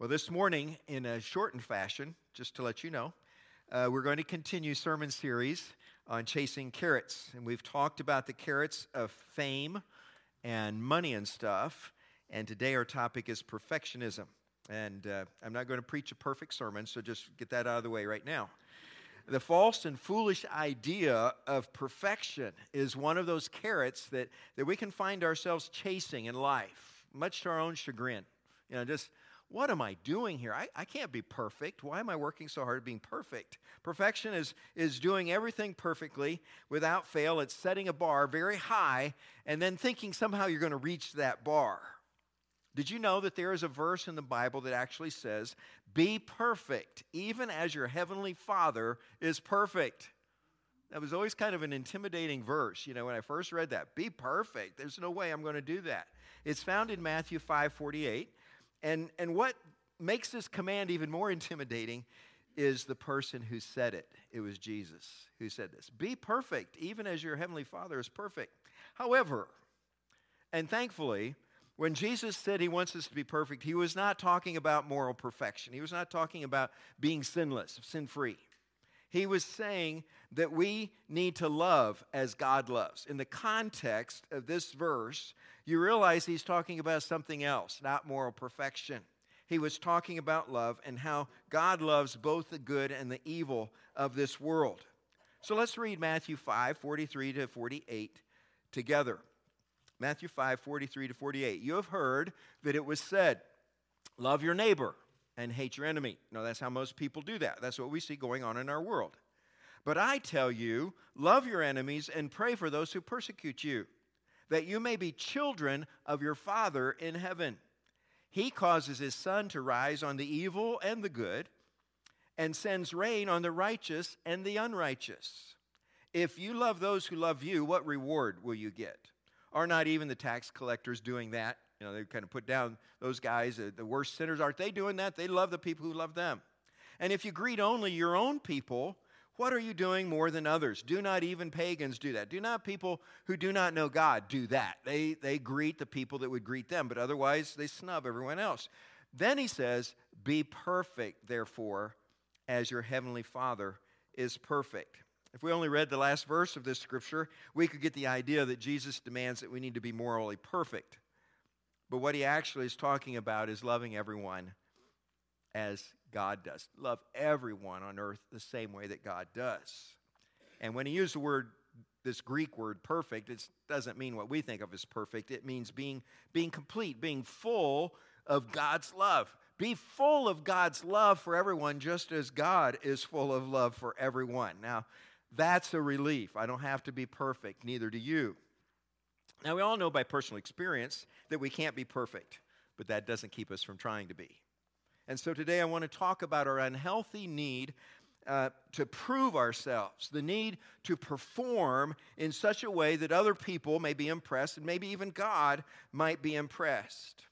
Well, this morning, in a shortened fashion, just to let you know, uh, we're going to continue sermon series on chasing carrots, and we've talked about the carrots of fame and money and stuff. And today our topic is perfectionism. And uh, I'm not going to preach a perfect sermon, so just get that out of the way right now. The false and foolish idea of perfection is one of those carrots that, that we can find ourselves chasing in life, much to our own chagrin. You know, just what am I doing here? I, I can't be perfect. Why am I working so hard at being perfect? Perfection is, is doing everything perfectly without fail. It's setting a bar very high and then thinking somehow you're going to reach that bar. Did you know that there is a verse in the Bible that actually says, Be perfect, even as your heavenly Father is perfect? That was always kind of an intimidating verse, you know, when I first read that. Be perfect. There's no way I'm going to do that. It's found in Matthew 5 48. And, and what makes this command even more intimidating is the person who said it. It was Jesus who said this Be perfect, even as your heavenly Father is perfect. However, and thankfully, when Jesus said he wants us to be perfect, he was not talking about moral perfection. He was not talking about being sinless, sin free. He was saying that we need to love as God loves. In the context of this verse, you realize he's talking about something else, not moral perfection. He was talking about love and how God loves both the good and the evil of this world. So let's read Matthew 5 43 to 48 together. Matthew 5 43 to 48. You have heard that it was said, Love your neighbor and hate your enemy. No, that's how most people do that. That's what we see going on in our world. But I tell you, love your enemies and pray for those who persecute you, that you may be children of your Father in heaven. He causes his sun to rise on the evil and the good, and sends rain on the righteous and the unrighteous. If you love those who love you, what reward will you get? Are not even the tax collectors doing that? You know, they kind of put down those guys, the worst sinners. Aren't they doing that? They love the people who love them. And if you greet only your own people, what are you doing more than others? Do not even pagans do that. Do not people who do not know God do that. They, they greet the people that would greet them, but otherwise they snub everyone else. Then he says, Be perfect, therefore, as your heavenly Father is perfect. If we only read the last verse of this scripture, we could get the idea that Jesus demands that we need to be morally perfect. But what he actually is talking about is loving everyone as God does. Love everyone on earth the same way that God does. And when he used the word, this Greek word perfect, it doesn't mean what we think of as perfect. It means being, being complete, being full of God's love. Be full of God's love for everyone, just as God is full of love for everyone. Now, that's a relief. I don't have to be perfect, neither do you. Now, we all know by personal experience that we can't be perfect, but that doesn't keep us from trying to be. And so today I want to talk about our unhealthy need uh, to prove ourselves, the need to perform in such a way that other people may be impressed and maybe even God might be impressed.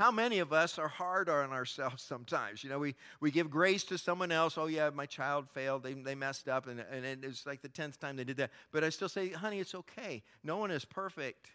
How many of us are hard on ourselves sometimes? You know, we, we give grace to someone else. Oh, yeah, my child failed. They, they messed up. And, and it's like the 10th time they did that. But I still say, honey, it's okay. No one is perfect.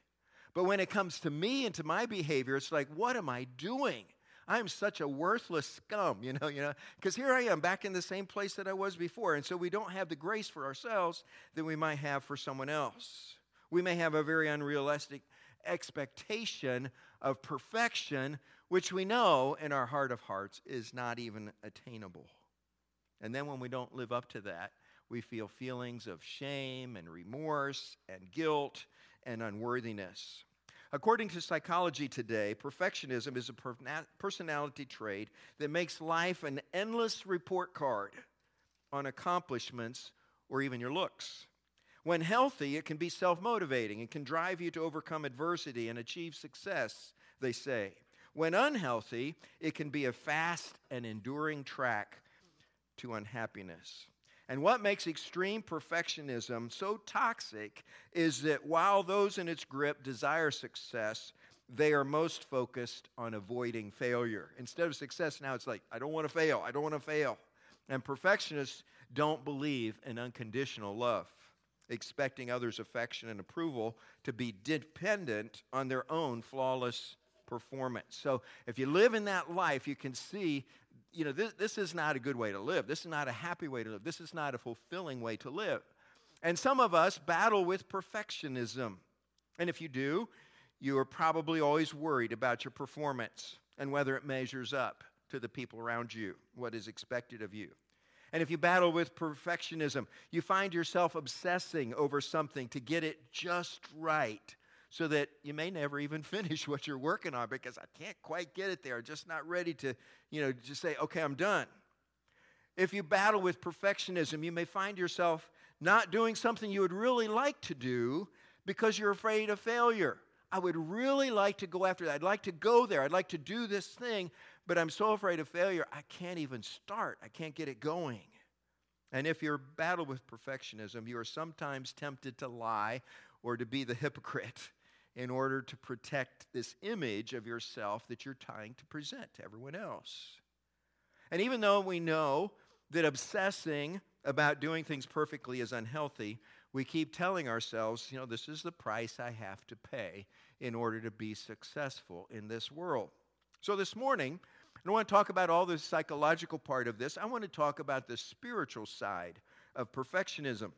But when it comes to me and to my behavior, it's like, what am I doing? I'm such a worthless scum, you know, you know, because here I am back in the same place that I was before. And so we don't have the grace for ourselves that we might have for someone else. We may have a very unrealistic expectation of perfection, which we know in our heart of hearts is not even attainable. And then when we don't live up to that, we feel feelings of shame and remorse and guilt and unworthiness. According to Psychology Today, perfectionism is a personality trait that makes life an endless report card on accomplishments or even your looks. When healthy, it can be self motivating and can drive you to overcome adversity and achieve success, they say. When unhealthy, it can be a fast and enduring track to unhappiness. And what makes extreme perfectionism so toxic is that while those in its grip desire success, they are most focused on avoiding failure. Instead of success, now it's like, I don't want to fail, I don't want to fail. And perfectionists don't believe in unconditional love expecting others' affection and approval to be dependent on their own flawless performance. So if you live in that life, you can see, you know, this, this is not a good way to live. This is not a happy way to live. This is not a fulfilling way to live. And some of us battle with perfectionism. And if you do, you are probably always worried about your performance and whether it measures up to the people around you, what is expected of you. And if you battle with perfectionism, you find yourself obsessing over something to get it just right so that you may never even finish what you're working on because I can't quite get it there. Just not ready to, you know, just say, okay, I'm done. If you battle with perfectionism, you may find yourself not doing something you would really like to do because you're afraid of failure. I would really like to go after that. I'd like to go there. I'd like to do this thing, but I'm so afraid of failure, I can't even start. I can't get it going. And if you're battled with perfectionism, you are sometimes tempted to lie or to be the hypocrite in order to protect this image of yourself that you're trying to present to everyone else. And even though we know that obsessing about doing things perfectly is unhealthy, we keep telling ourselves, you know, this is the price I have to pay in order to be successful in this world. So this morning, I don't want to talk about all the psychological part of this. I want to talk about the spiritual side of perfectionism.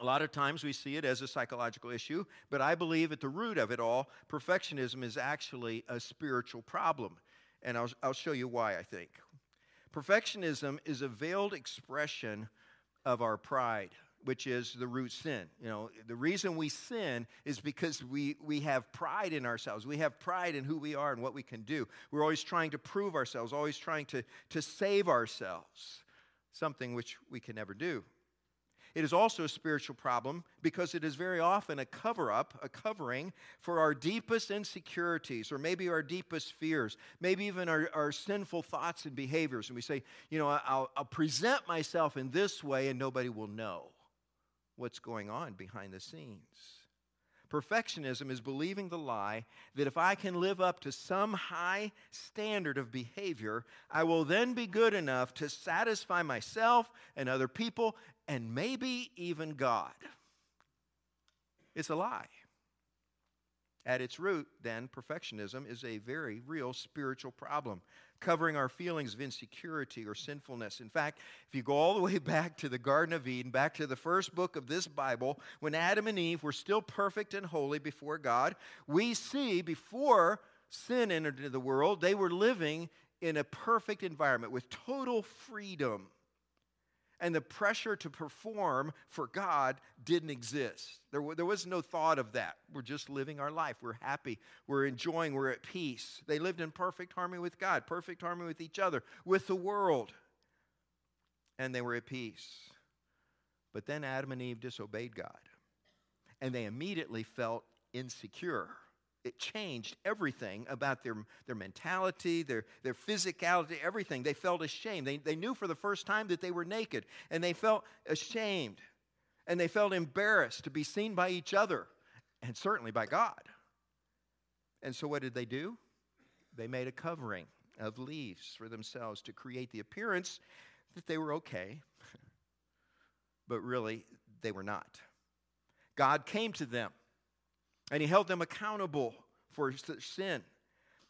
A lot of times we see it as a psychological issue, but I believe at the root of it all, perfectionism is actually a spiritual problem. And I'll, I'll show you why, I think. Perfectionism is a veiled expression of our pride, which is the root sin. You know, the reason we sin is because we, we have pride in ourselves. We have pride in who we are and what we can do. We're always trying to prove ourselves, always trying to, to save ourselves, something which we can never do. It is also a spiritual problem because it is very often a cover up, a covering for our deepest insecurities or maybe our deepest fears, maybe even our, our sinful thoughts and behaviors. And we say, you know, I'll, I'll present myself in this way and nobody will know what's going on behind the scenes. Perfectionism is believing the lie that if I can live up to some high standard of behavior, I will then be good enough to satisfy myself and other people and maybe even God. It's a lie. At its root, then, perfectionism is a very real spiritual problem, covering our feelings of insecurity or sinfulness. In fact, if you go all the way back to the Garden of Eden, back to the first book of this Bible, when Adam and Eve were still perfect and holy before God, we see before sin entered into the world, they were living in a perfect environment with total freedom and the pressure to perform for God didn't exist. There, there was no thought of that. We're just living our life. We're happy. We're enjoying. We're at peace. They lived in perfect harmony with God, perfect harmony with each other, with the world. And they were at peace. But then Adam and Eve disobeyed God, and they immediately felt insecure it changed everything about their, their mentality, their, their physicality, everything. They felt ashamed. They, they knew for the first time that they were naked, and they felt ashamed. And they felt embarrassed to be seen by each other, and certainly by God. And so, what did they do? They made a covering of leaves for themselves to create the appearance that they were okay, but really, they were not. God came to them and he held them accountable for sin.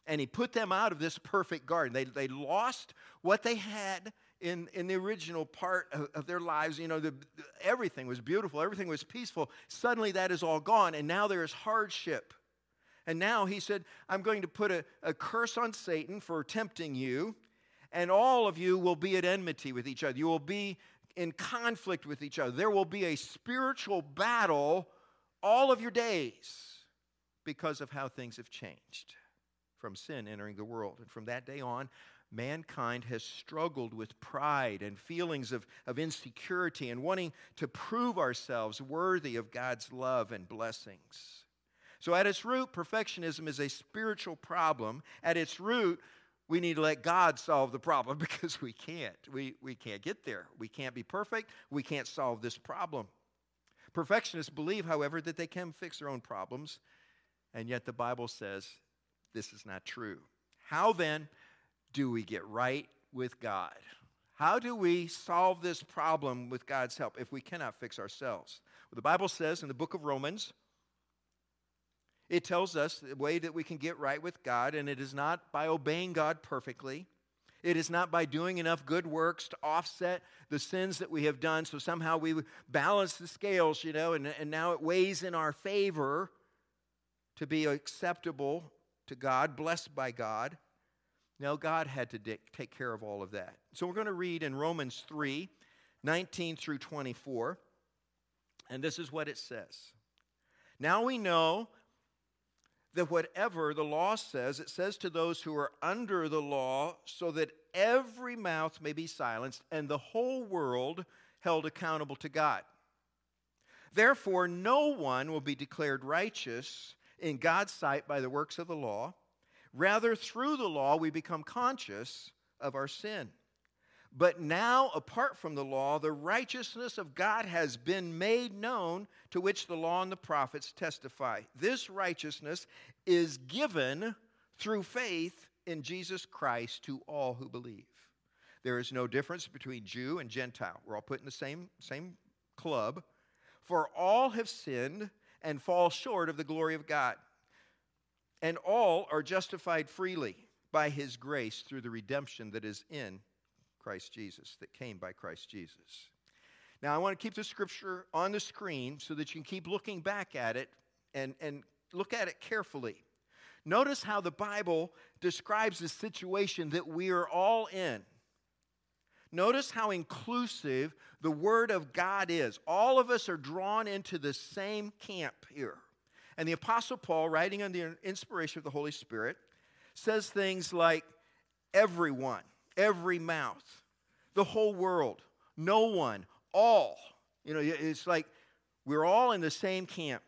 And he put them out of this perfect garden. They, they lost what they had in, in the original part of, of their lives. You know, the, everything was beautiful, everything was peaceful. Suddenly that is all gone, and now there is hardship. And now he said, I'm going to put a, a curse on Satan for tempting you, and all of you will be at enmity with each other. You will be in conflict with each other. There will be a spiritual battle all of your days because of how things have changed from sin entering the world. And from that day on, mankind has struggled with pride and feelings of, of insecurity and wanting to prove ourselves worthy of God's love and blessings. So, at its root, perfectionism is a spiritual problem. At its root, we need to let God solve the problem because we can't. We, we can't get there. We can't be perfect. We can't solve this problem. Perfectionists believe, however, that they can fix their own problems and yet the Bible says this is not true. How then do we get right with God? How do we solve this problem with God's help if we cannot fix ourselves? Well, the Bible says in the book of Romans, It tells us the way that we can get right with God, and it is not by obeying God perfectly. It is not by doing enough good works to offset the sins that we have done, so somehow we balance the scales, you know, and, and now it weighs in our favor to be acceptable to God, blessed by God. No, God had to take care of all of that. So we're going to read in Romans 3 19 through 24, and this is what it says. Now we know that whatever the law says, it says to those who are under the law, so that every mouth may be silenced and the whole world held accountable to God. Therefore, no one will be declared righteous in God's sight by the works of the law. Rather, through the law, we become conscious of our sin. But now, apart from the law, the righteousness of God has been made known, to which the law and the prophets testify. This righteousness is given through faith in Jesus Christ to all who believe. There is no difference between Jew and Gentile. We're all put in the same, same club. For all have sinned and fall short of the glory of God. And all are justified freely by his grace through the redemption that is in Christ Jesus, that came by Christ Jesus. Now, I want to keep the scripture on the screen so that you can keep looking back at it and, and look at it carefully. Notice how the Bible describes the situation that we are all in. Notice how inclusive the Word of God is. All of us are drawn into the same camp here. And the Apostle Paul, writing under the inspiration of the Holy Spirit, says things like everyone, every mouth, the whole world, no one, all. You know, it's like we're all in the same camp.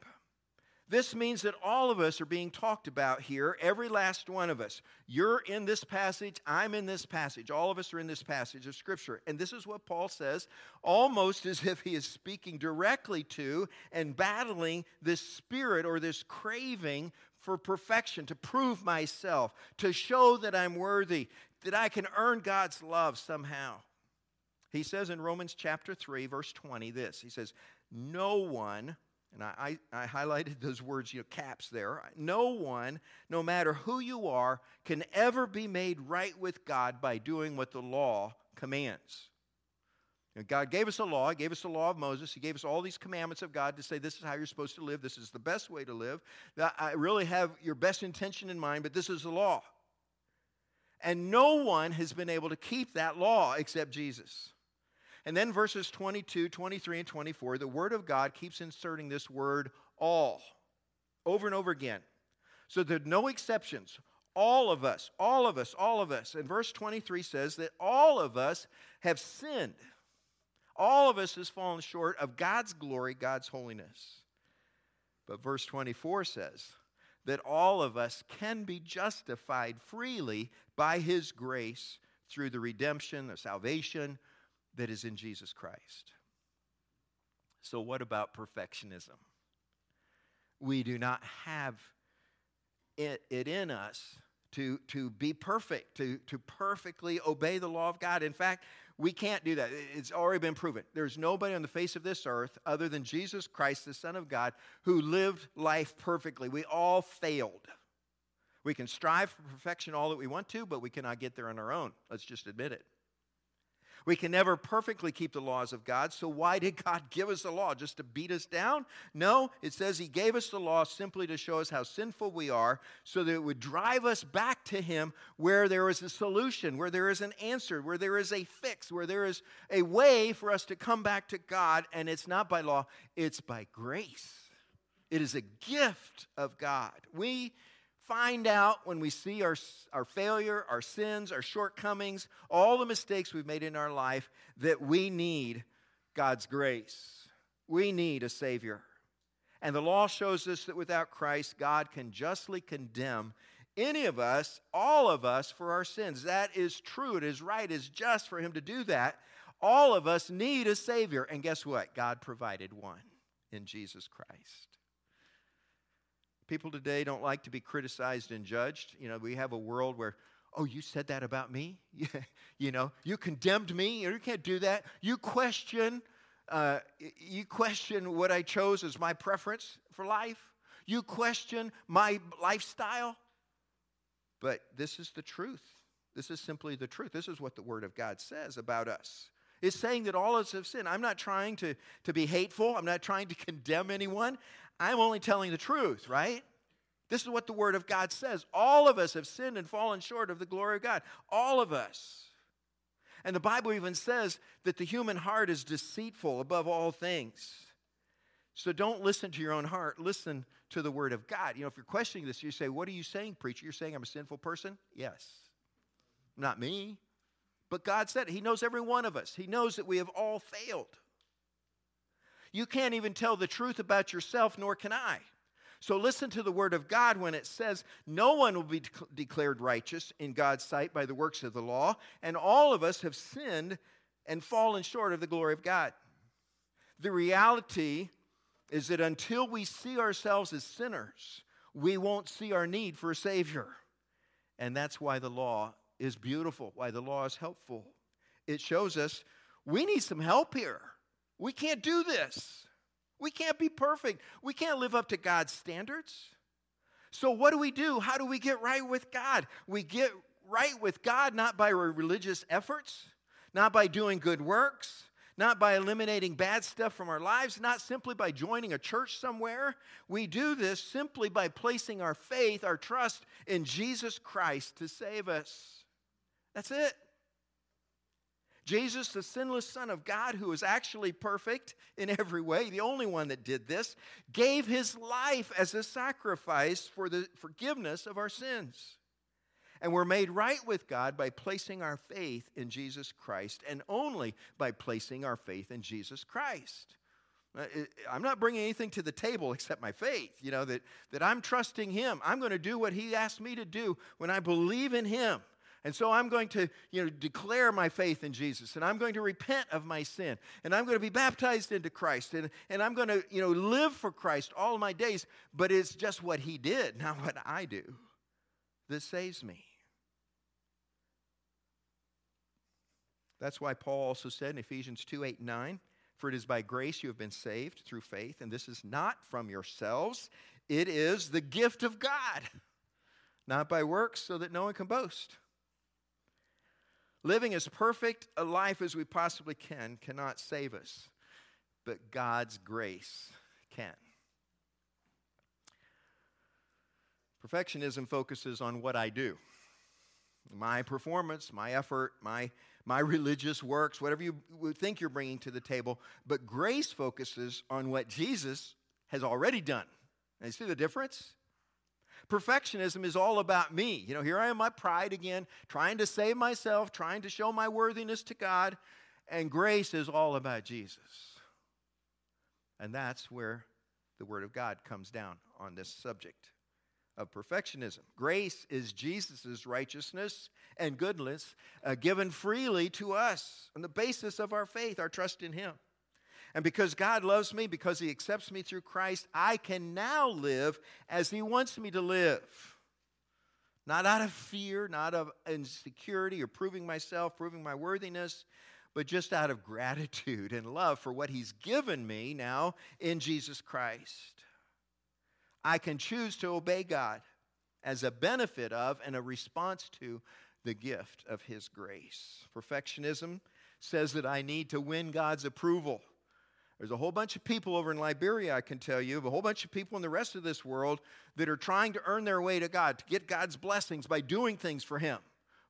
This means that all of us are being talked about here, every last one of us. You're in this passage, I'm in this passage. All of us are in this passage of Scripture. And this is what Paul says, almost as if he is speaking directly to and battling this spirit or this craving for perfection, to prove myself, to show that I'm worthy, that I can earn God's love somehow. He says in Romans chapter 3, verse 20, this He says, No one and I, I, I, highlighted those words, you know, caps there. No one, no matter who you are, can ever be made right with God by doing what the law commands. God gave us a law. He gave us the law of Moses. He gave us all these commandments of God to say this is how you're supposed to live. This is the best way to live. I really have your best intention in mind, but this is the law. And no one has been able to keep that law except Jesus. And then verses 22, 23, and 24, the Word of God keeps inserting this word all over and over again. So there are no exceptions. All of us, all of us, all of us. And verse 23 says that all of us have sinned. All of us has fallen short of God's glory, God's holiness. But verse 24 says that all of us can be justified freely by His grace through the redemption, the salvation, that is in Jesus Christ. So, what about perfectionism? We do not have it, it in us to, to be perfect, to, to perfectly obey the law of God. In fact, we can't do that. It's already been proven. There's nobody on the face of this earth other than Jesus Christ, the Son of God, who lived life perfectly. We all failed. We can strive for perfection all that we want to, but we cannot get there on our own. Let's just admit it. We can never perfectly keep the laws of God, so why did God give us the law? Just to beat us down? No, it says He gave us the law simply to show us how sinful we are, so that it would drive us back to Him where there is a solution, where there is an answer, where there is a fix, where there is a way for us to come back to God, and it's not by law, it's by grace. It is a gift of God. We find out when we see our, our failure, our sins, our shortcomings, all the mistakes we've made in our life, that we need God's grace. We need a Savior. And the law shows us that without Christ, God can justly condemn any of us, all of us, for our sins. That is true. It is right. It is just for Him to do that. All of us need a Savior. And guess what? God provided one in Jesus Christ. People today don't like to be criticized and judged. You know, we have a world where, oh, you said that about me? you know, you condemned me. You can't do that. You question, uh, you question what I chose as my preference for life. You question my lifestyle. But this is the truth. This is simply the truth. This is what the Word of God says about us. It's saying that all of us have sinned. I'm not trying to, to be hateful, I'm not trying to condemn anyone. I'm only telling the truth, right? This is what the Word of God says. All of us have sinned and fallen short of the glory of God. All of us. And the Bible even says that the human heart is deceitful above all things. So don't listen to your own heart. Listen to the Word of God. You know, if you're questioning this, you say, What are you saying, preacher? You're saying I'm a sinful person? Yes. Not me. But God said it. He knows every one of us, He knows that we have all failed. You can't even tell the truth about yourself, nor can I. So listen to the word of God when it says, No one will be de- declared righteous in God's sight by the works of the law, and all of us have sinned and fallen short of the glory of God. The reality is that until we see ourselves as sinners, we won't see our need for a Savior. And that's why the law is beautiful, why the law is helpful. It shows us we need some help here. We can't do this. We can't be perfect. We can't live up to God's standards. So, what do we do? How do we get right with God? We get right with God not by religious efforts, not by doing good works, not by eliminating bad stuff from our lives, not simply by joining a church somewhere. We do this simply by placing our faith, our trust in Jesus Christ to save us. That's it. Jesus, the sinless Son of God, who is actually perfect in every way, the only one that did this, gave his life as a sacrifice for the forgiveness of our sins. And we're made right with God by placing our faith in Jesus Christ, and only by placing our faith in Jesus Christ. Uh, I'm not bringing anything to the table except my faith, you know, that, that I'm trusting Him. I'm going to do what He asked me to do when I believe in Him. And so I'm going to, you know, declare my faith in Jesus and I'm going to repent of my sin and I'm going to be baptized into Christ and, and I'm going to, you know, live for Christ all my days. But it's just what he did, not what I do, that saves me. That's why Paul also said in Ephesians 2 8 and 9, For it is by grace you have been saved through faith, and this is not from yourselves, it is the gift of God, not by works, so that no one can boast. Living as perfect a life as we possibly can cannot save us, but God's grace can. Perfectionism focuses on what I do my performance, my effort, my, my religious works, whatever you think you're bringing to the table. But grace focuses on what Jesus has already done. And you see the difference? Perfectionism is all about me. You know, here I am, my pride again, trying to save myself, trying to show my worthiness to God. And grace is all about Jesus. And that's where the Word of God comes down on this subject of perfectionism. Grace is Jesus' righteousness and goodness uh, given freely to us on the basis of our faith, our trust in Him. And because God loves me, because He accepts me through Christ, I can now live as He wants me to live. Not out of fear, not of insecurity or proving myself, proving my worthiness, but just out of gratitude and love for what He's given me now in Jesus Christ. I can choose to obey God as a benefit of and a response to the gift of His grace. Perfectionism says that I need to win God's approval. There's a whole bunch of people over in Liberia, I can tell you, a whole bunch of people in the rest of this world that are trying to earn their way to God, to get God's blessings by doing things for Him,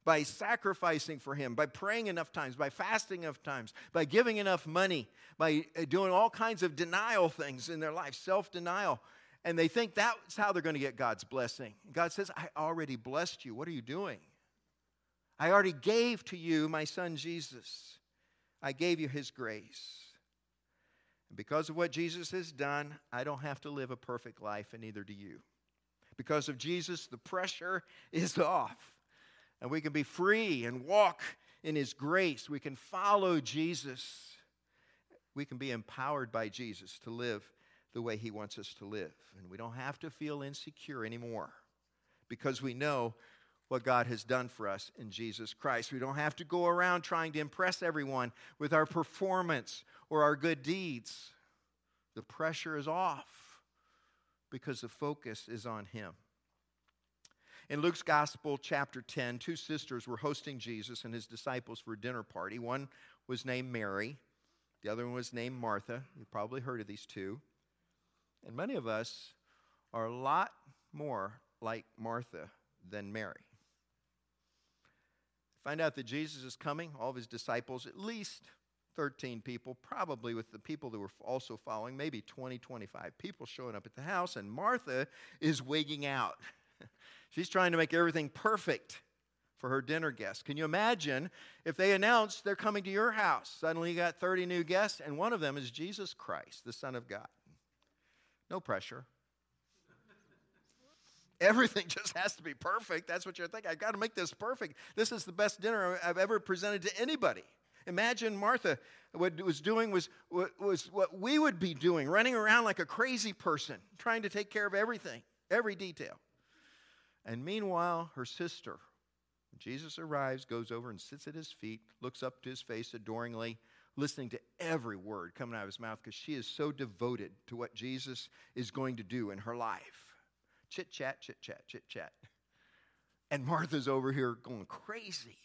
by sacrificing for Him, by praying enough times, by fasting enough times, by giving enough money, by uh, doing all kinds of denial things in their life, self denial. And they think that's how they're going to get God's blessing. God says, I already blessed you. What are you doing? I already gave to you my son Jesus. I gave you his grace. And because of what Jesus has done, I don't have to live a perfect life, and neither do you. Because of Jesus, the pressure is off. And we can be free and walk in His grace. We can follow Jesus. We can be empowered by Jesus to live the way He wants us to live. And we don't have to feel insecure anymore because we know what God has done for us in Jesus Christ. We don't have to go around trying to impress everyone with our performance or our good deeds. The pressure is off because the focus is on Him. In Luke's Gospel, chapter 10, two sisters were hosting Jesus and his disciples for a dinner party. One was named Mary, the other one was named Martha. You've probably heard of these two. And many of us are a lot more like Martha than Mary. Find out that Jesus is coming, all of his disciples, at least 13 people, probably with the people that were also following, maybe 20, 25 people showing up at the house, and Martha is wigging out. She's trying to make everything perfect for her dinner guests. Can you imagine if they announce they're coming to your house? Suddenly you got 30 new guests, and one of them is Jesus Christ, the Son of God. No pressure. Everything just has to be perfect. That's what you're thinking. I've got to make this perfect. This is the best dinner I've ever presented to anybody. Imagine Martha, what was doing was, was what we would be doing, running around like a crazy person, trying to take care of everything, every detail. And meanwhile, her sister, Jesus arrives, goes over and sits at his feet, looks up to his face adoringly, listening to every word coming out of his mouth because she is so devoted to what Jesus is going to do in her life. Chit chat, chit chat, chit chat. And Martha's over here going crazy.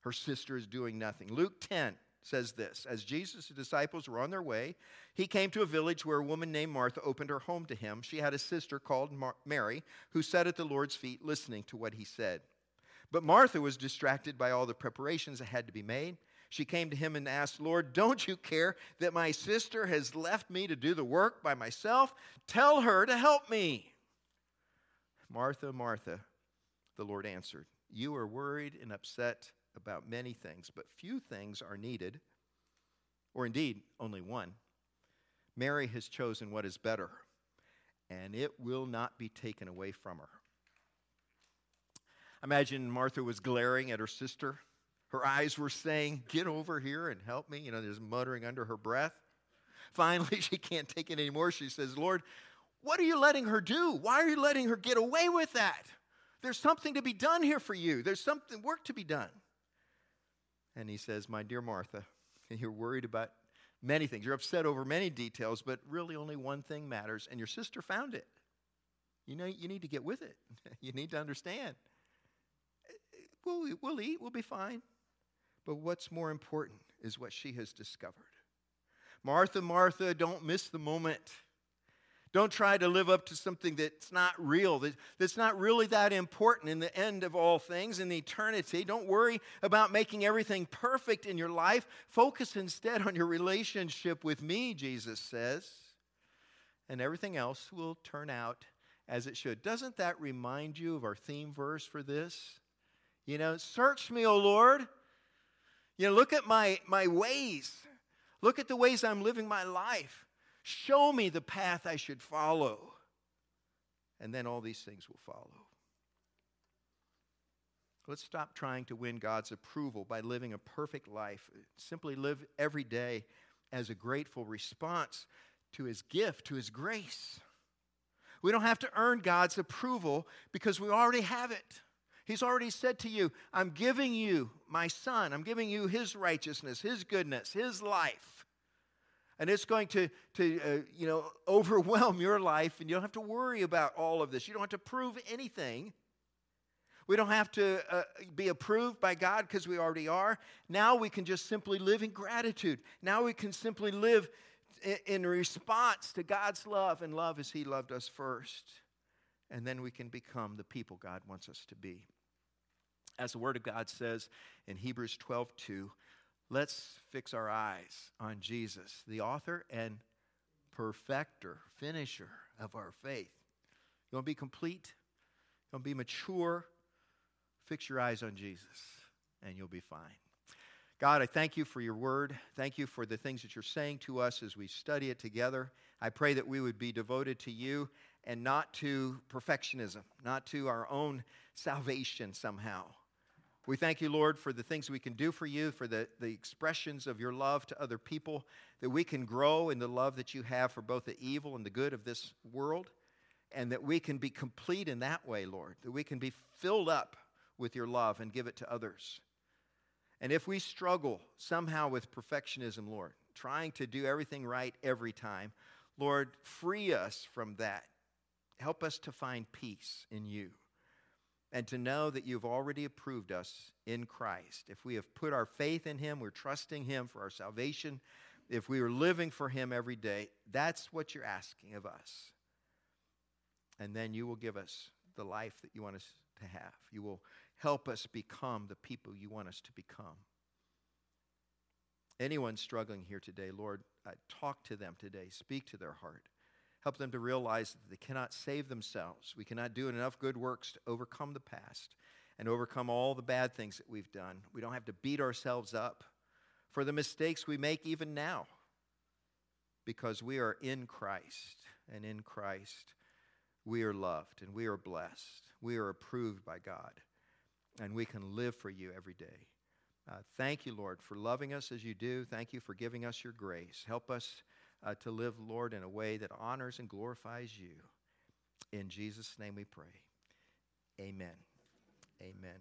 Her sister is doing nothing. Luke 10 says this As Jesus' disciples were on their way, he came to a village where a woman named Martha opened her home to him. She had a sister called Mar- Mary who sat at the Lord's feet listening to what he said. But Martha was distracted by all the preparations that had to be made. She came to him and asked, Lord, don't you care that my sister has left me to do the work by myself? Tell her to help me. Martha, Martha, the Lord answered, You are worried and upset about many things, but few things are needed, or indeed, only one. Mary has chosen what is better, and it will not be taken away from her. Imagine Martha was glaring at her sister. Her eyes were saying, Get over here and help me. You know, there's muttering under her breath. Finally, she can't take it anymore. She says, Lord, what are you letting her do? Why are you letting her get away with that? There's something to be done here for you. There's something work to be done. And he says, My dear Martha, you're worried about many things. You're upset over many details, but really only one thing matters, and your sister found it. You know, you need to get with it. you need to understand. We'll, we'll eat, we'll be fine. But what's more important is what she has discovered. Martha, Martha, don't miss the moment. Don't try to live up to something that's not real, that, that's not really that important in the end of all things, in eternity. Don't worry about making everything perfect in your life. Focus instead on your relationship with me, Jesus says, and everything else will turn out as it should. Doesn't that remind you of our theme verse for this? You know, search me, O Lord. You know, look at my, my ways. Look at the ways I'm living my life. Show me the path I should follow. And then all these things will follow. Let's stop trying to win God's approval by living a perfect life. Simply live every day as a grateful response to His gift, to His grace. We don't have to earn God's approval because we already have it. He's already said to you, I'm giving you my son. I'm giving you his righteousness, his goodness, his life and it's going to, to uh, you know, overwhelm your life, and you don't have to worry about all of this. You don't have to prove anything. We don't have to uh, be approved by God because we already are. Now we can just simply live in gratitude. Now we can simply live in, in response to God's love and love as He loved us first. And then we can become the people God wants us to be. As the Word of God says in Hebrews 12 2, Let's fix our eyes on Jesus, the author and perfecter, finisher of our faith. You want to be complete? You want to be mature? Fix your eyes on Jesus, and you'll be fine. God, I thank you for your word. Thank you for the things that you're saying to us as we study it together. I pray that we would be devoted to you and not to perfectionism, not to our own salvation somehow. We thank you, Lord, for the things we can do for you, for the, the expressions of your love to other people, that we can grow in the love that you have for both the evil and the good of this world, and that we can be complete in that way, Lord, that we can be filled up with your love and give it to others. And if we struggle somehow with perfectionism, Lord, trying to do everything right every time, Lord, free us from that Help us to find peace in you and to know that you've already approved us in Christ. If we have put our faith in Him, we're trusting Him for our salvation, if we are living for Him every day, that's what you're asking of us. And then you will give us the life that you want us to have. You will help us become the people you want us to become. Anyone struggling here today, Lord, uh, talk to them today. Speak to their heart. Help them to realize that they cannot save themselves. We cannot do enough good works to overcome the past and overcome all the bad things that we've done. We don't have to beat ourselves up for the mistakes we make even now because we are in Christ, and in Christ we are loved and we are blessed. We are approved by God, and we can live for you every day. Uh, thank you, Lord, for loving us as you do. Thank you for giving us your grace. Help us uh, to live, Lord, in a way that honors and glorifies you. In Jesus' name we pray. Amen. Amen.